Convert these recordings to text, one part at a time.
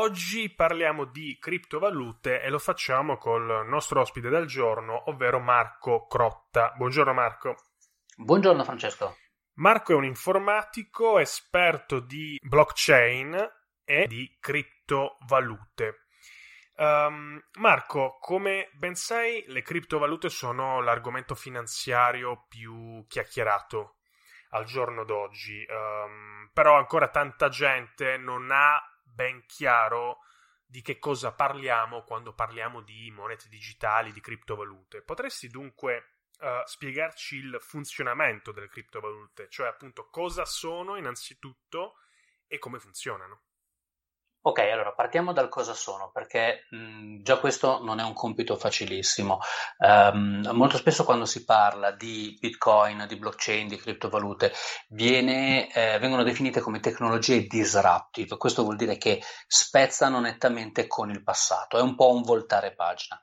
Oggi parliamo di criptovalute e lo facciamo col nostro ospite del giorno, ovvero Marco Crotta. Buongiorno Marco. Buongiorno Francesco. Marco è un informatico esperto di blockchain e di criptovalute. Um, Marco, come ben sai, le criptovalute sono l'argomento finanziario più chiacchierato al giorno d'oggi, um, però ancora tanta gente non ha ben chiaro di che cosa parliamo quando parliamo di monete digitali, di criptovalute. Potresti dunque uh, spiegarci il funzionamento delle criptovalute, cioè appunto cosa sono innanzitutto e come funzionano? Ok, allora partiamo dal cosa sono, perché mh, già questo non è un compito facilissimo. Um, molto spesso quando si parla di Bitcoin, di blockchain, di criptovalute, viene, eh, vengono definite come tecnologie disruptive. Questo vuol dire che spezzano nettamente con il passato, è un po' un voltare pagina.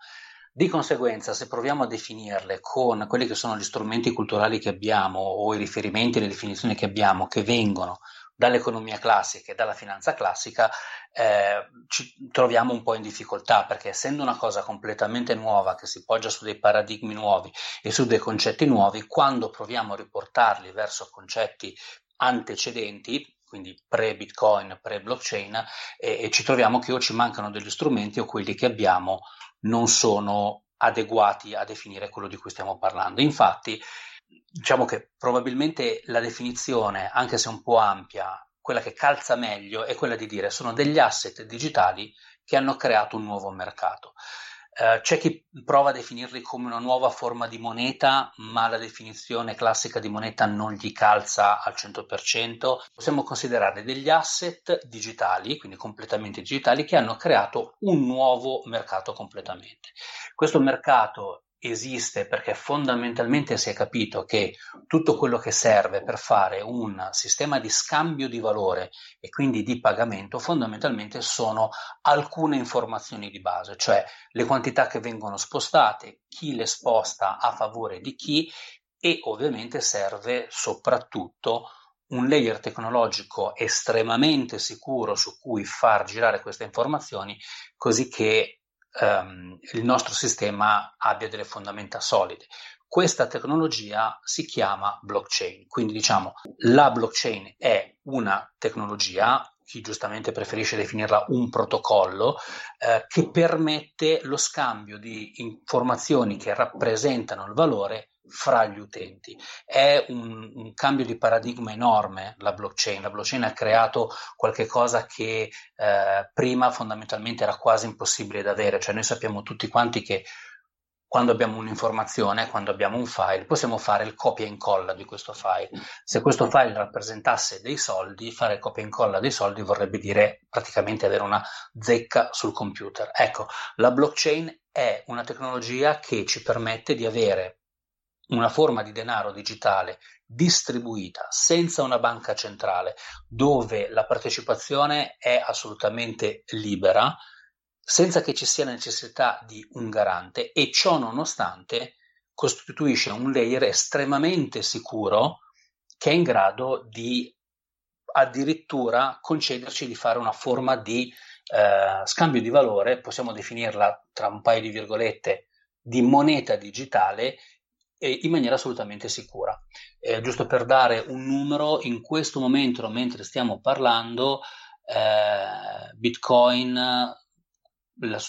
Di conseguenza, se proviamo a definirle con quelli che sono gli strumenti culturali che abbiamo o i riferimenti, le definizioni che abbiamo, che vengono dall'economia classica e dalla finanza classica, eh, ci troviamo un po' in difficoltà perché essendo una cosa completamente nuova che si poggia su dei paradigmi nuovi e su dei concetti nuovi, quando proviamo a riportarli verso concetti antecedenti, quindi pre-Bitcoin, pre-blockchain, eh, e ci troviamo che o ci mancano degli strumenti o quelli che abbiamo non sono adeguati a definire quello di cui stiamo parlando. Infatti, diciamo che probabilmente la definizione, anche se un po' ampia, quella che calza meglio è quella di dire sono degli asset digitali che hanno creato un nuovo mercato. Uh, c'è chi prova a definirli come una nuova forma di moneta, ma la definizione classica di moneta non gli calza al 100%. Possiamo considerarli degli asset digitali, quindi completamente digitali, che hanno creato un nuovo mercato completamente. Questo mercato esiste perché fondamentalmente si è capito che tutto quello che serve per fare un sistema di scambio di valore e quindi di pagamento fondamentalmente sono alcune informazioni di base, cioè le quantità che vengono spostate, chi le sposta a favore di chi e ovviamente serve soprattutto un layer tecnologico estremamente sicuro su cui far girare queste informazioni così che um, il nostro sistema abbia delle fondamenta solide. Questa tecnologia si chiama blockchain, quindi diciamo la blockchain è una tecnologia chi giustamente preferisce definirla un protocollo, eh, che permette lo scambio di informazioni che rappresentano il valore fra gli utenti. È un, un, cambio di paradigma enorme la blockchain. La blockchain ha creato qualcosa che eh, prima fondamentalmente era quasi impossibile da avere, cioè noi sappiamo tutti quanti che quando abbiamo un'informazione, quando abbiamo un file, possiamo fare il copia e incolla di questo file. Se questo file rappresentasse dei soldi, fare copia e incolla dei soldi vorrebbe dire praticamente avere una zecca sul computer. Ecco, la blockchain è una tecnologia che ci permette di avere una forma di denaro digitale distribuita senza una banca centrale, dove la partecipazione è assolutamente libera, senza che ci sia necessità di un garante e ciò nonostante costituisce un layer estremamente sicuro che è in grado di addirittura concederci di fare una forma di eh, scambio di valore, possiamo definirla tra un paio di virgolette, di moneta digitale in maniera assolutamente sicura. Eh, giusto per dare un numero, in questo momento, mentre stiamo parlando, eh, Bitcoin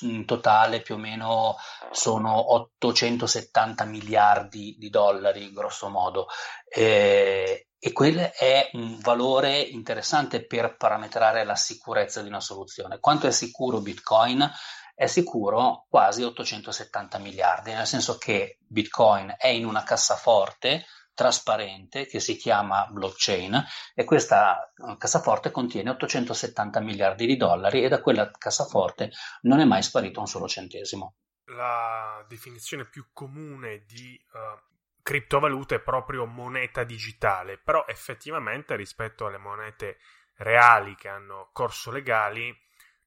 in totale più o meno sono 870 miliardi di dollari, grosso modo. Eh, e quello è un valore interessante per parametrare la sicurezza di una soluzione. Quanto è sicuro Bitcoin? È sicuro quasi 870 miliardi, nel senso che Bitcoin è in una cassaforte trasparente che si chiama blockchain e questa eh, cassaforte contiene 870 miliardi di dollari e da quella cassaforte non è mai sparito un solo centesimo. La definizione più comune di uh, criptovalute è proprio moneta digitale, però effettivamente rispetto alle monete reali che hanno corso legali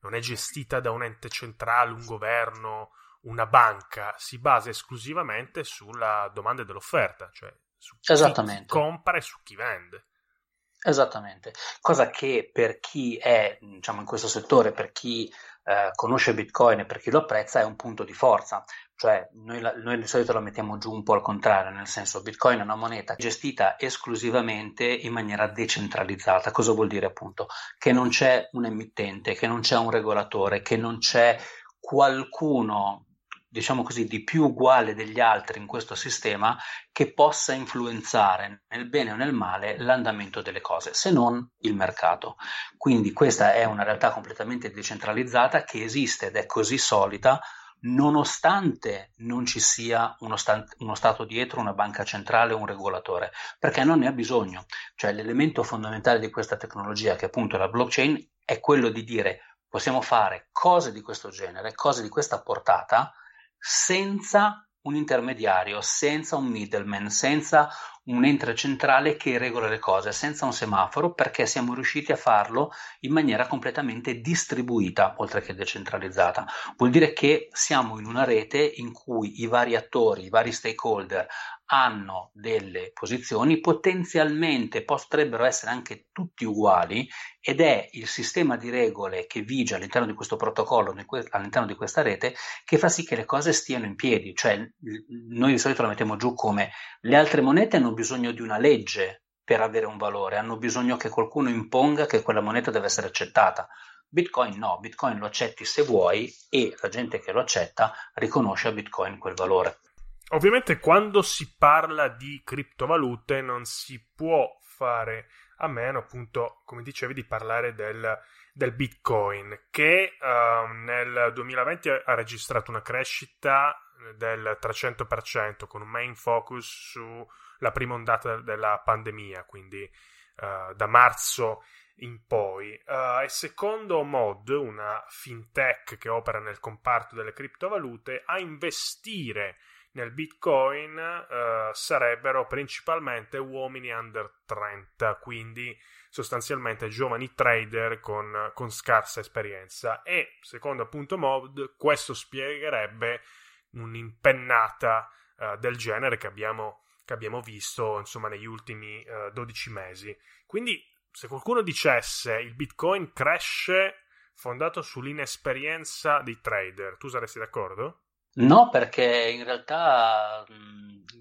non è gestita da un ente centrale, un governo, una banca, si basa esclusivamente sulla domanda dell'offerta, cioè su chi compra e su chi vende. Esattamente, cosa che per chi è diciamo, in questo settore, per chi eh, conosce Bitcoin e per chi lo apprezza è un punto di forza, cioè noi, noi, di solito la mettiamo giù un po' al contrario, nel senso Bitcoin è una moneta gestita esclusivamente in maniera decentralizzata, cosa vuol dire appunto? Che non c'è un emittente, che non c'è un regolatore, che non c'è qualcuno diciamo così, di più uguale degli altri in questo sistema che possa influenzare nel bene o nel male l'andamento delle cose, se non il mercato. Quindi questa è una realtà completamente decentralizzata che esiste ed è così solida nonostante non ci sia uno, sta- uno, Stato dietro, una banca centrale un regolatore, perché non ne ha bisogno. Cioè l'elemento fondamentale di questa tecnologia, che appunto è la blockchain, è quello di dire possiamo fare cose di questo genere, cose di questa portata, senza un intermediario, senza un middleman, senza un ente centrale che regola le cose, senza un semaforo, perché siamo riusciti a farlo in maniera completamente distribuita, oltre che decentralizzata. Vuol dire che siamo in una rete in cui i vari attori, i vari stakeholder hanno delle posizioni, potenzialmente potrebbero essere anche tutti uguali ed è il sistema di regole che vige all'interno di questo protocollo, all'interno di questa rete, che fa sì che le cose stiano in piedi. Cioè, noi di solito la mettiamo giù come le altre monete hanno bisogno di una legge per avere un valore, hanno bisogno che qualcuno imponga che quella moneta deve essere accettata. Bitcoin no, Bitcoin lo accetti se vuoi e la gente che lo accetta riconosce a Bitcoin quel valore. Ovviamente quando si parla di criptovalute non si può fare a meno, appunto, come dicevi, di parlare del, del Bitcoin, che uh, nel 2020 ha registrato una crescita del 300%, con un main focus sulla prima ondata della pandemia, quindi uh, da marzo in poi. Uh, e secondo Mod, una fintech che opera nel comparto delle criptovalute, a investire nel Bitcoin uh, sarebbero principalmente uomini under 30, quindi sostanzialmente giovani trader con, con scarsa esperienza. E secondo appunto Mod, questo spiegherebbe un'impennata uh, del genere che abbiamo, che abbiamo visto insomma negli ultimi eh, 12 mesi. Quindi se qualcuno dicesse il Bitcoin cresce fondato sull'inesperienza dei trader, tu saresti d'accordo? No, perché in realtà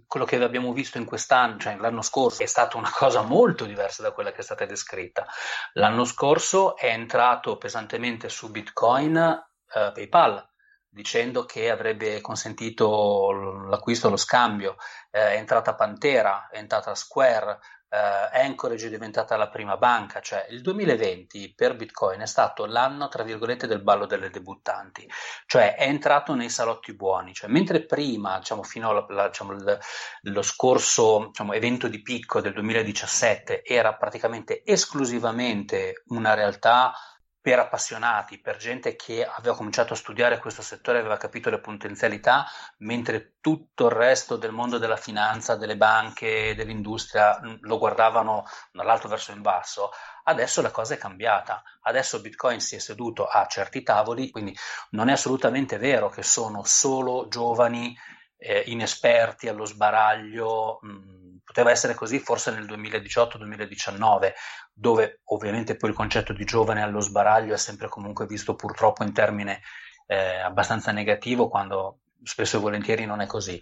quello che abbiamo visto in quest'anno, cioè l'anno scorso, è stata una cosa molto diversa da quella che è stata descritta. L'anno scorso è entrato pesantemente su Bitcoin eh, PayPal, dicendo che avrebbe consentito l'acquisto, lo scambio. Eh, è entrata Pantera, è entrata Square, eh, Anchorage è diventata la prima banca, cioè il 2020 per Bitcoin è stato l'anno, tra virgolette, del ballo delle debuttanti, cioè è entrato nei salotti buoni, cioè mentre prima, diciamo, fino allo diciamo, scorso diciamo, evento di picco del 2017 era praticamente esclusivamente una realtà per appassionati, per gente che aveva cominciato a studiare questo settore, aveva capito le potenzialità, mentre tutto il resto del mondo della finanza, delle banche, dell'industria mm, lo guardavano dall'alto verso in basso. Adesso la cosa è cambiata, adesso Bitcoin si è seduto a certi tavoli, quindi non è assolutamente vero che sono solo giovani eh, inesperti allo sbaraglio. Mh, mm, poteva essere così forse nel 2018-2019, dove ovviamente poi il concetto di giovane allo sbaraglio è sempre comunque visto purtroppo in termine eh, abbastanza negativo, quando spesso e volentieri non è così.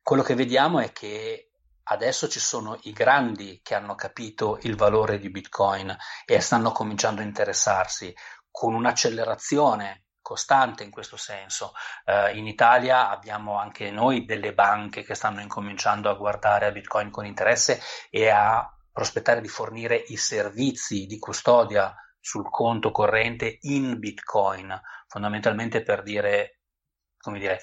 Quello che vediamo è che adesso ci sono i grandi che hanno capito il valore di Bitcoin e stanno cominciando a interessarsi con un'accelerazione costante in questo senso. Uh, in Italia abbiamo anche noi delle banche che stanno incominciando a guardare a Bitcoin con interesse e a prospettare di fornire i servizi di custodia sul conto corrente in Bitcoin, fondamentalmente per dire, come dire,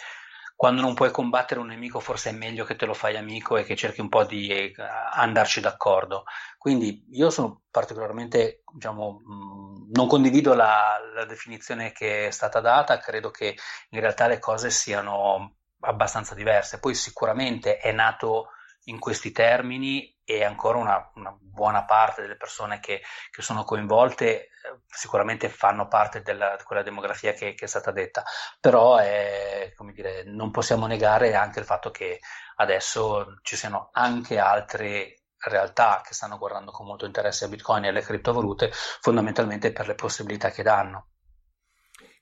quando non puoi combattere un nemico forse è meglio che te lo fai amico e che cerchi un po' di eh, andarci d'accordo. Quindi io sono particolarmente, diciamo, mh, non condivido la, la definizione che è stata data, credo che in realtà le cose siano abbastanza diverse. Poi sicuramente è nato in questi termini e ancora una, una buona parte delle persone che, che sono coinvolte eh, sicuramente fanno parte della, di quella demografia che, che, è stata detta, però è, dire, non possiamo negare anche il fatto che adesso ci siano anche altre realtà che stanno guardando con molto interesse a Bitcoin e alle criptovalute, fondamentalmente per le possibilità che danno.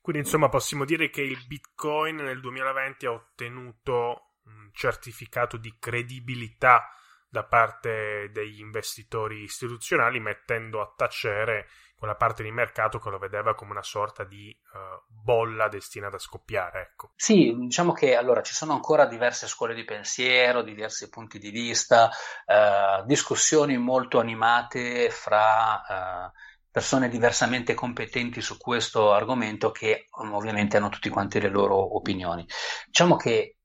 Quindi insomma possiamo dire che il Bitcoin nel 2020 ha ottenuto un certificato di credibilità da parte degli investitori istituzionali, mettendo a tacere quella parte di mercato che lo vedeva come una sorta di uh, bolla destinata a scoppiare. Ecco. Sì, diciamo che allora ci sono ancora diverse scuole di pensiero, diversi punti di vista, uh, discussioni molto animate fra. Uh, persone diversamente competenti su questo argomento che ovviamente hanno tutti quanti le loro opinioni. Diciamo che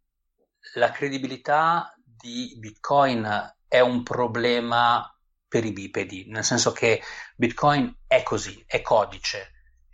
la credibilità di Bitcoin è un problema per i bipedi, nel senso che Bitcoin è così, è codice,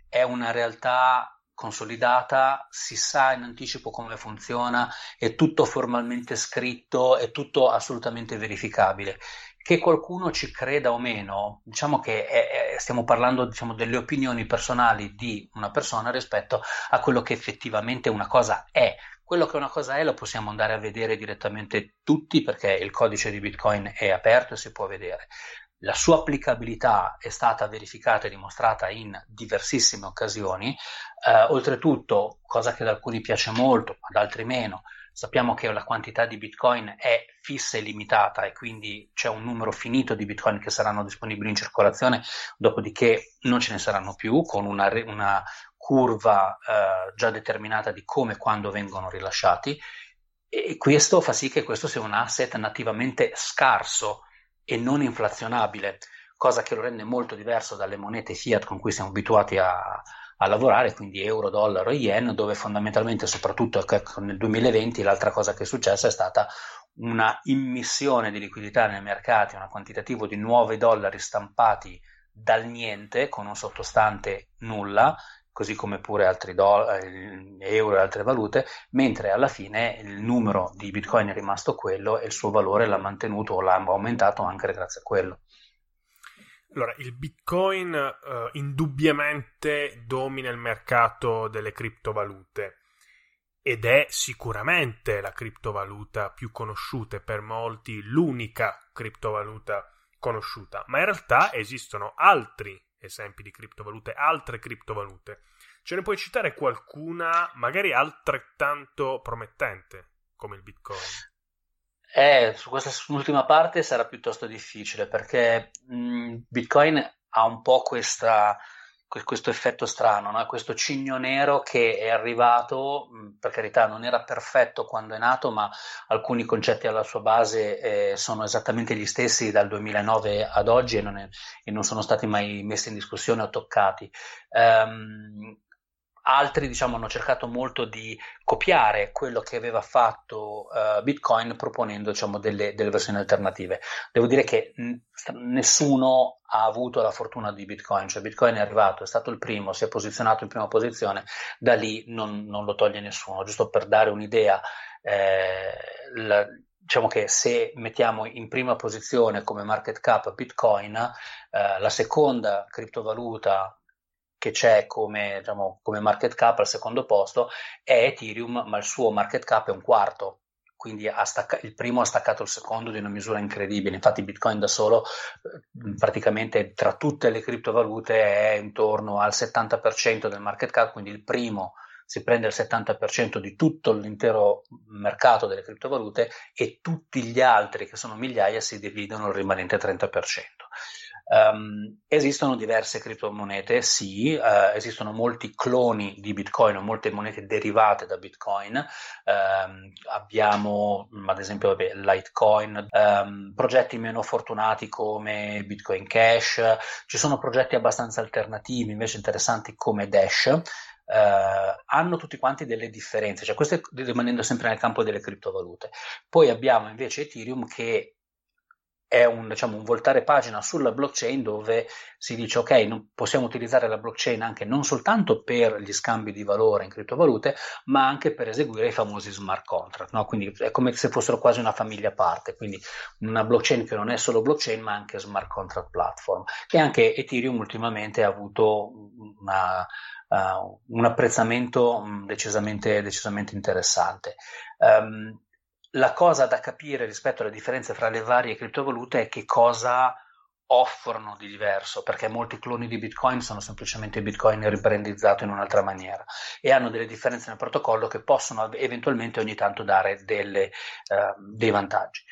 è una realtà consolidata, si sa in anticipo come funziona, è tutto formalmente scritto, è tutto assolutamente verificabile. Che qualcuno ci creda o meno, diciamo che è, è, stiamo parlando diciamo, delle opinioni personali di una persona rispetto a quello che effettivamente una cosa è. Quello che una cosa è lo possiamo andare a vedere direttamente tutti perché il codice di Bitcoin è aperto e si può vedere. La sua applicabilità è stata verificata e dimostrata in diversissime occasioni. Eh, oltretutto, cosa che ad alcuni piace molto, ad altri meno, Sappiamo che la quantità di Bitcoin è fissa e limitata e quindi c'è un numero finito di Bitcoin che saranno disponibili in circolazione, dopodiché non ce ne saranno più, con una, una curva eh, già determinata di come e quando vengono rilasciati. E questo fa sì che questo sia un asset nativamente scarso e non inflazionabile, cosa che lo rende molto diverso dalle monete fiat con cui siamo abituati a, a lavorare, quindi euro, dollaro e yen, dove fondamentalmente, soprattutto nel 2020, l'altra cosa che è successa è stata una immissione di liquidità nei mercati, un quantitativo di nuovi dollari stampati dal niente con un sottostante nulla, così come pure altri do- eh, euro e altre valute, mentre alla fine il numero di bitcoin è rimasto quello e il suo valore l'ha mantenuto o l'ha aumentato anche grazie a quello. Allora, il Bitcoin uh, indubbiamente domina il mercato delle criptovalute ed è sicuramente la criptovaluta più conosciuta e per molti l'unica criptovaluta conosciuta, ma in realtà esistono altri esempi di criptovalute, altre criptovalute. Ce ne puoi citare qualcuna, magari altrettanto promettente come il Bitcoin? Eh, su questa ultima parte sarà piuttosto difficile perché mh, Bitcoin ha un po' questa, questo effetto strano, no? questo cigno nero che è arrivato, per carità non era perfetto quando è nato, ma alcuni concetti alla sua base eh, sono esattamente gli stessi dal 2009 ad oggi e non, è, e non sono stati mai messi in discussione o toccati. Um, altri diciamo, hanno cercato molto di copiare quello che aveva fatto uh, Bitcoin proponendo diciamo, delle, delle, versioni alternative. Devo dire che n- nessuno ha avuto la fortuna di Bitcoin, cioè Bitcoin è arrivato, è stato il primo, si è posizionato in prima posizione, da lì non, non lo toglie nessuno, giusto per dare un'idea. Eh, la, diciamo che se mettiamo in prima posizione come market cap Bitcoin, eh, la seconda criptovaluta che c'è come, diciamo, come market cap al secondo posto è Ethereum, ma il suo market cap è un quarto, quindi stacca- il primo ha staccato il secondo di una misura incredibile. Infatti, Bitcoin da solo, eh, praticamente tra tutte le criptovalute, è intorno al 70% del market cap, quindi il primo si prende il 70% di tutto l'intero mercato delle criptovalute e tutti gli altri, che sono migliaia, si dividono il rimanente 30%. Um, esistono diverse criptomonete, sì, uh, esistono molti cloni di Bitcoin o molte monete derivate da Bitcoin. Um, abbiamo ad esempio vabbè, Litecoin, um, progetti meno fortunati come Bitcoin Cash, ci sono progetti abbastanza alternativi invece interessanti come Dash. Uh, hanno tutti quanti delle differenze, cioè questo rimanendo sempre nel campo delle criptovalute. Poi abbiamo invece Ethereum che è un, diciamo, un, voltare pagina sulla blockchain dove si dice ok, possiamo utilizzare la blockchain anche non soltanto per gli scambi di valore in criptovalute, ma anche per eseguire i famosi smart contract. No? Quindi è come se fossero quasi una famiglia a parte, quindi una blockchain che non è solo blockchain ma anche smart contract platform. E anche Ethereum ultimamente ha avuto una, uh, un apprezzamento um, decisamente, decisamente interessante. Um, la cosa da capire rispetto alle differenze fra le varie criptovalute è che cosa offrono di diverso, perché molti cloni di Bitcoin sono semplicemente Bitcoin ribrandizzato in un'altra maniera e hanno delle differenze nel protocollo che possono eventualmente ogni tanto dare delle, uh, dei vantaggi.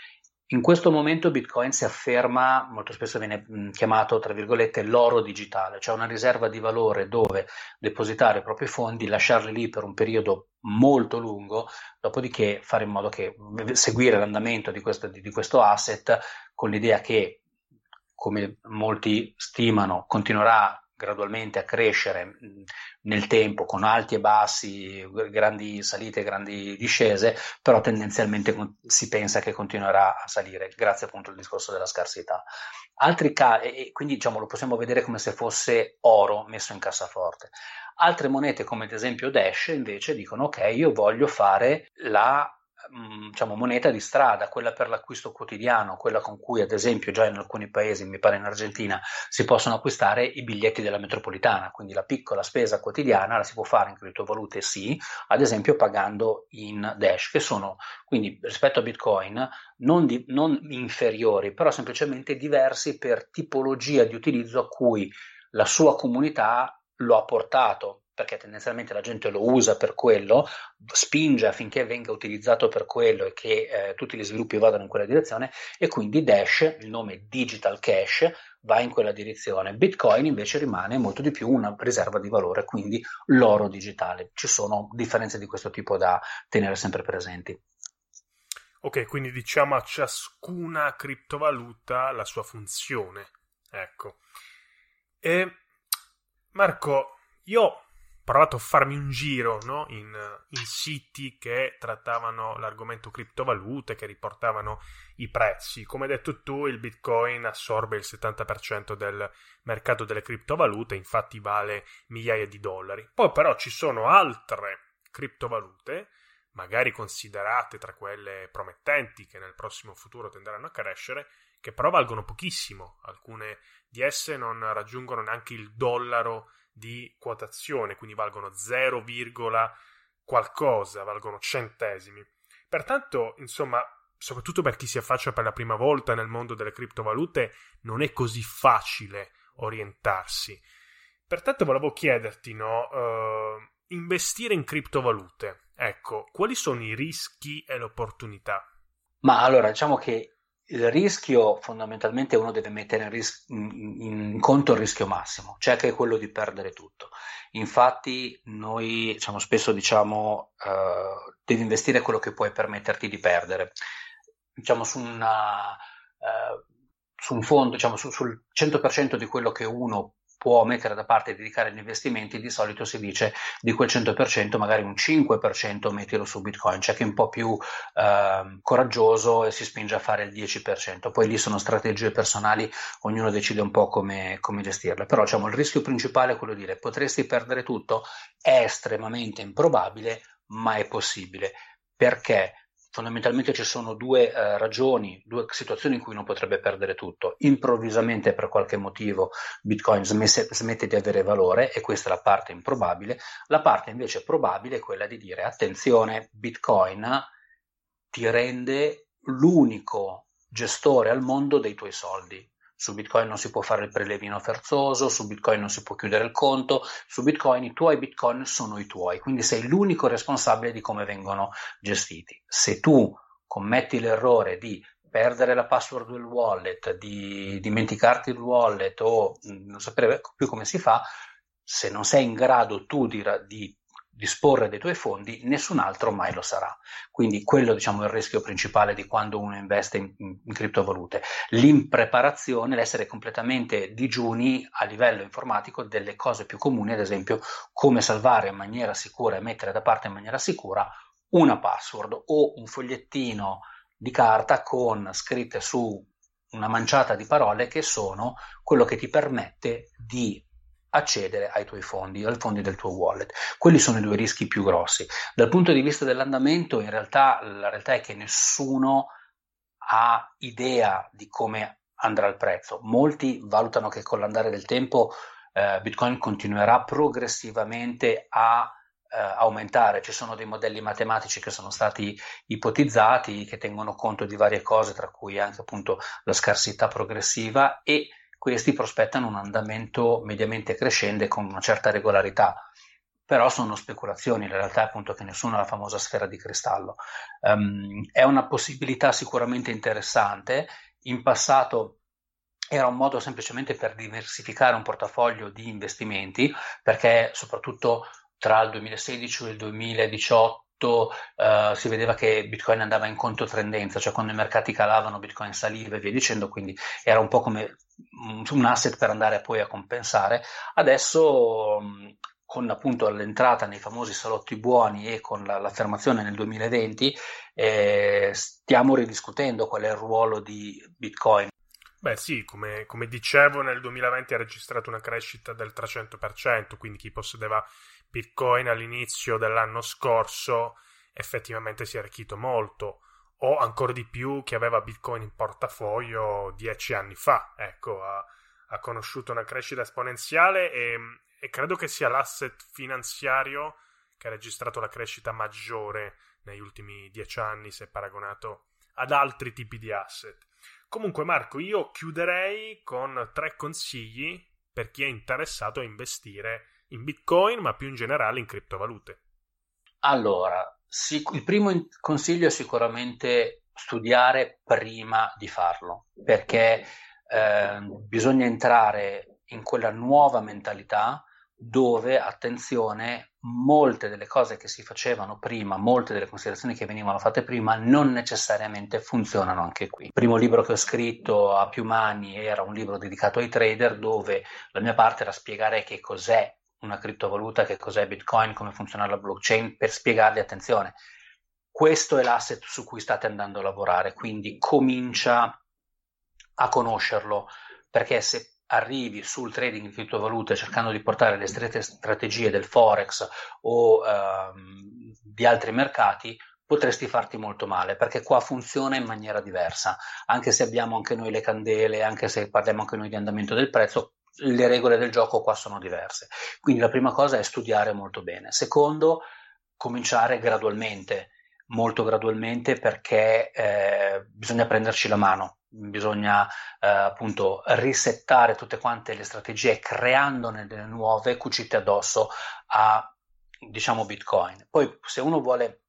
In questo momento Bitcoin si afferma, molto spesso viene chiamato, tra virgolette, l'oro digitale, cioè una riserva di valore dove depositare i propri fondi, lasciarli lì per un periodo molto lungo, dopodiché fare in modo che seguire l'andamento di questo, di, di questo asset con l'idea che, come molti stimano, continuerà gradualmente a crescere nel tempo con alti e bassi, grandi salite grandi discese, però tendenzialmente si pensa che continuerà a salire grazie appunto al discorso della scarsità. Altri casi, e quindi diciamo, lo possiamo vedere come se fosse oro messo in cassaforte. Altre monete come ad esempio Dash invece dicono ok, io voglio fare la diciamo, moneta di strada, quella per l'acquisto quotidiano, quella con cui ad esempio già in alcuni paesi, mi pare in Argentina, si possono acquistare i biglietti della metropolitana, quindi la piccola spesa quotidiana la si può fare in criptovalute sì, ad esempio pagando in Dash, che sono quindi rispetto a Bitcoin non, di, non inferiori, però semplicemente diversi per tipologia di utilizzo a cui la sua comunità lo ha portato perché tendenzialmente la gente lo usa per quello, spinge affinché venga utilizzato per quello e che eh, tutti gli sviluppi vadano in quella direzione e quindi Dash, il nome Digital Cash, va in quella direzione. Bitcoin invece rimane molto di più una riserva di valore, quindi l'oro digitale. Ci sono differenze di questo tipo da tenere sempre presenti. Ok, quindi diciamo a ciascuna criptovaluta la sua funzione. Ecco. E Marco, io provato a farmi un giro no? in, in, siti che trattavano l'argomento criptovalute, che riportavano i prezzi. Come hai detto tu, il Bitcoin assorbe il 70% del mercato delle criptovalute, infatti vale migliaia di dollari. Poi però ci sono altre criptovalute, magari considerate tra quelle promettenti che nel prossimo futuro tenderanno a crescere, che però valgono pochissimo. Alcune di esse non raggiungono neanche il dollaro di quotazione, quindi valgono 0, qualcosa, valgono centesimi. Pertanto, insomma, soprattutto per chi si affaccia per la prima volta nel mondo delle criptovalute, non è così facile orientarsi. Pertanto volevo chiederti, no, uh, investire in criptovalute, ecco, quali sono i rischi e le opportunità? Ma allora, diciamo che il rischio fondamentalmente uno deve mettere in, ris- in, in, conto il rischio massimo, cioè che è quello di perdere tutto. Infatti noi diciamo, spesso diciamo uh, devi investire quello che puoi permetterti di perdere. Diciamo su, una, uh, su un fondo, diciamo su, sul 100% di quello che uno può mettere da parte e dedicare agli investimenti, di solito si dice di quel 100%, magari un 5% mettilo su Bitcoin, c'è chi è un po' più eh, coraggioso e si spinge a fare il 10%, poi lì sono strategie personali, ognuno decide un po' come, come gestirle, però diciamo, il rischio principale è quello di dire potresti perdere tutto, è estremamente improbabile, ma è possibile. Perché? Fondamentalmente ci sono due eh, ragioni, due situazioni in cui uno potrebbe perdere tutto. Improvvisamente per qualche motivo Bitcoin smesse, smette di avere valore e questa è la parte improbabile. La parte invece probabile è quella di dire attenzione, Bitcoin ti rende l'unico gestore al mondo dei tuoi soldi. Su Bitcoin non si può fare il prelevino forzoso, su Bitcoin non si può chiudere il conto, su Bitcoin i tuoi Bitcoin sono i tuoi, quindi sei l'unico responsabile di come vengono gestiti. Se tu commetti l'errore di perdere la password del wallet, di dimenticarti il wallet o non sapere più come si fa, se non sei in grado tu di, di disporre dei tuoi fondi, nessun altro mai lo sarà. Quindi quello diciamo, è il rischio principale di quando uno investe in, in, criptovalute. L'impreparazione, l'essere completamente digiuni a livello informatico delle cose più comuni, ad esempio come salvare in maniera sicura e mettere da parte in maniera sicura una password o un fogliettino di carta con scritte su una manciata di parole che sono quello che ti permette di accedere ai tuoi fondi, ai fondi del tuo wallet. Quelli sono i due rischi più grossi. Dal punto di vista dell'andamento, in realtà la realtà è che nessuno ha idea di come andrà il prezzo. Molti valutano che con l'andare del tempo eh, Bitcoin continuerà progressivamente a eh, aumentare. Ci sono dei modelli matematici che sono stati ipotizzati che tengono conto di varie cose, tra cui anche appunto la scarsità progressiva e questi prospettano un andamento mediamente crescente con una certa regolarità, però sono speculazioni, la realtà è appunto che nessuno ha la famosa sfera di cristallo. Um, è una possibilità sicuramente interessante, in passato era un modo semplicemente per diversificare un portafoglio di investimenti, perché soprattutto tra il 2016 e il 2018 Uh, eh, si vedeva che Bitcoin andava in controtendenza, cioè quando i mercati calavano Bitcoin saliva e via dicendo, quindi era un po' come un asset per andare poi a compensare. Adesso con appunto l'entrata nei famosi salotti buoni e con la, l'affermazione nel 2020 eh, stiamo ridiscutendo qual è il ruolo di Bitcoin. Beh sì, come, come, dicevo nel 2020 ha registrato una crescita del 300%, quindi chi possedeva Bitcoin all'inizio dell'anno scorso effettivamente si è arricchito molto o ancora di più chi aveva Bitcoin in portafoglio dieci anni fa. Ecco, ha, ha conosciuto una crescita esponenziale e, e, credo che sia l'asset finanziario che ha registrato la crescita maggiore negli ultimi dieci anni se paragonato ad altri tipi di asset. Comunque, Marco, io chiuderei con tre consigli per chi è interessato a investire in Bitcoin, ma più in generale in criptovalute. Allora, Sic- il primo consiglio è sicuramente studiare prima di farlo, perché eh, bisogna entrare in quella nuova mentalità dove, attenzione, molte delle cose che si facevano prima, molte delle considerazioni che venivano fatte prima, non necessariamente funzionano anche qui. Il primo libro che ho scritto a più mani era un libro dedicato ai trader, dove la mia parte era spiegare che cos'è una criptovaluta, che cos'è Bitcoin, come funziona la blockchain, per spiegargli, attenzione, questo è l'asset su cui state andando a lavorare, quindi comincia a conoscerlo, perché se arrivi sul trading di criptovalute cercando di portare le strette strategie del forex o ehm, di altri mercati, potresti farti molto male perché qua funziona in maniera diversa. Anche se abbiamo anche noi le candele, anche se parliamo anche noi di andamento del prezzo, le regole del gioco qua sono diverse. Quindi la prima cosa è studiare molto bene. Secondo, cominciare gradualmente, molto gradualmente perché eh, bisogna prenderci la mano, bisogna eh, appunto risettare tutte quante le strategie creandone delle nuove cucite addosso a diciamo Bitcoin. Poi se uno vuole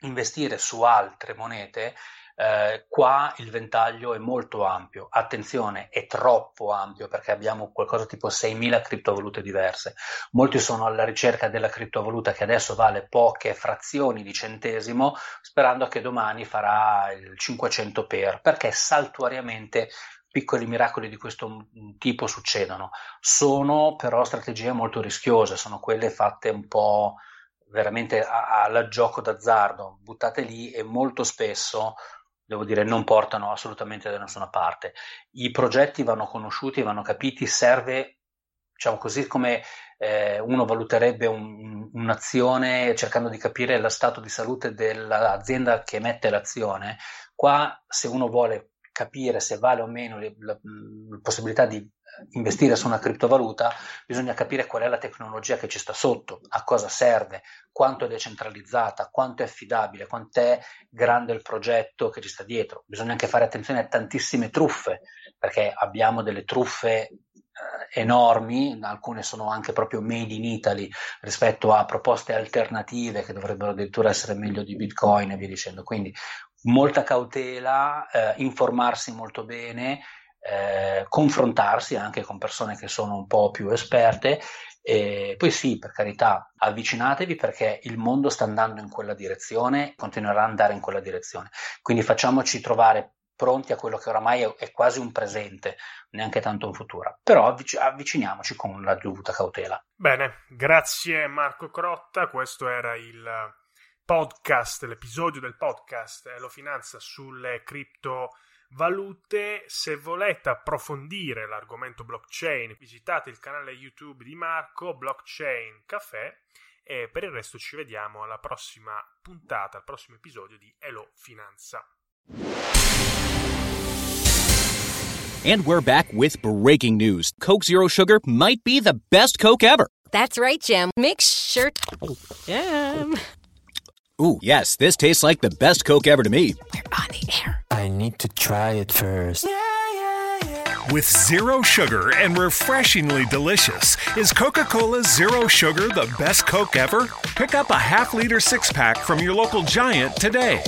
investire su altre monete, eh, qua il ventaglio è molto ampio, attenzione, è troppo ampio perché abbiamo qualcosa tipo 6.000 criptovalute diverse. Molti sono alla ricerca della criptovaluta che adesso vale poche frazioni di centesimo, sperando che domani farà il 500 per, perché saltuariamente piccoli miracoli di questo tipo succedono. Sono però strategie molto rischiose, sono quelle fatte un po' veramente al gioco d'azzardo, buttate lì e molto spesso devo dire, non portano assolutamente da nessuna parte. I progetti vanno conosciuti, vanno capiti, serve, diciamo così, come eh, uno valuterebbe un, un'azione cercando di capire lo stato di salute dell'azienda che emette l'azione. Qua, se uno vuole capire se vale o meno la, la, la possibilità di investire su una criptovaluta, bisogna capire qual è la tecnologia che ci sta sotto, a cosa serve, quanto è decentralizzata, quanto è affidabile, quanto è grande il progetto che ci sta dietro. Bisogna anche fare attenzione a tantissime truffe, perché abbiamo delle truffe eh, enormi, alcune sono anche proprio made in Italy rispetto a proposte alternative che dovrebbero addirittura essere meglio di Bitcoin e via dicendo. Quindi molta cautela, eh, informarsi molto bene, eh, confrontarsi anche con persone che sono un po' più esperte. E poi sì, per carità, avvicinatevi perché il mondo sta andando in quella direzione, continuerà ad andare in quella direzione. Quindi facciamoci trovare pronti a quello che oramai è, quasi un presente, neanche tanto un futuro. Però avvic- avviciniamoci con la dovuta cautela. Bene, grazie Marco Crotta, questo era il podcast, l'episodio del podcast Elo Finanza sulle criptovalute. Se volete approfondire l'argomento blockchain, visitate il canale YouTube di Marco, Blockchain Café, e per il resto ci vediamo alla prossima puntata, al prossimo episodio di Elo Finanza. And we're back with breaking news. Coke Zero Sugar might be the best Coke ever. That's right, Jim. Make sure. Jim. Ooh, yes, this tastes like the best Coke ever to me. We're on the air. I need to try it first. With zero sugar and refreshingly delicious, is Coca Cola Zero Sugar the best Coke ever? Pick up a half liter six pack from your local giant today.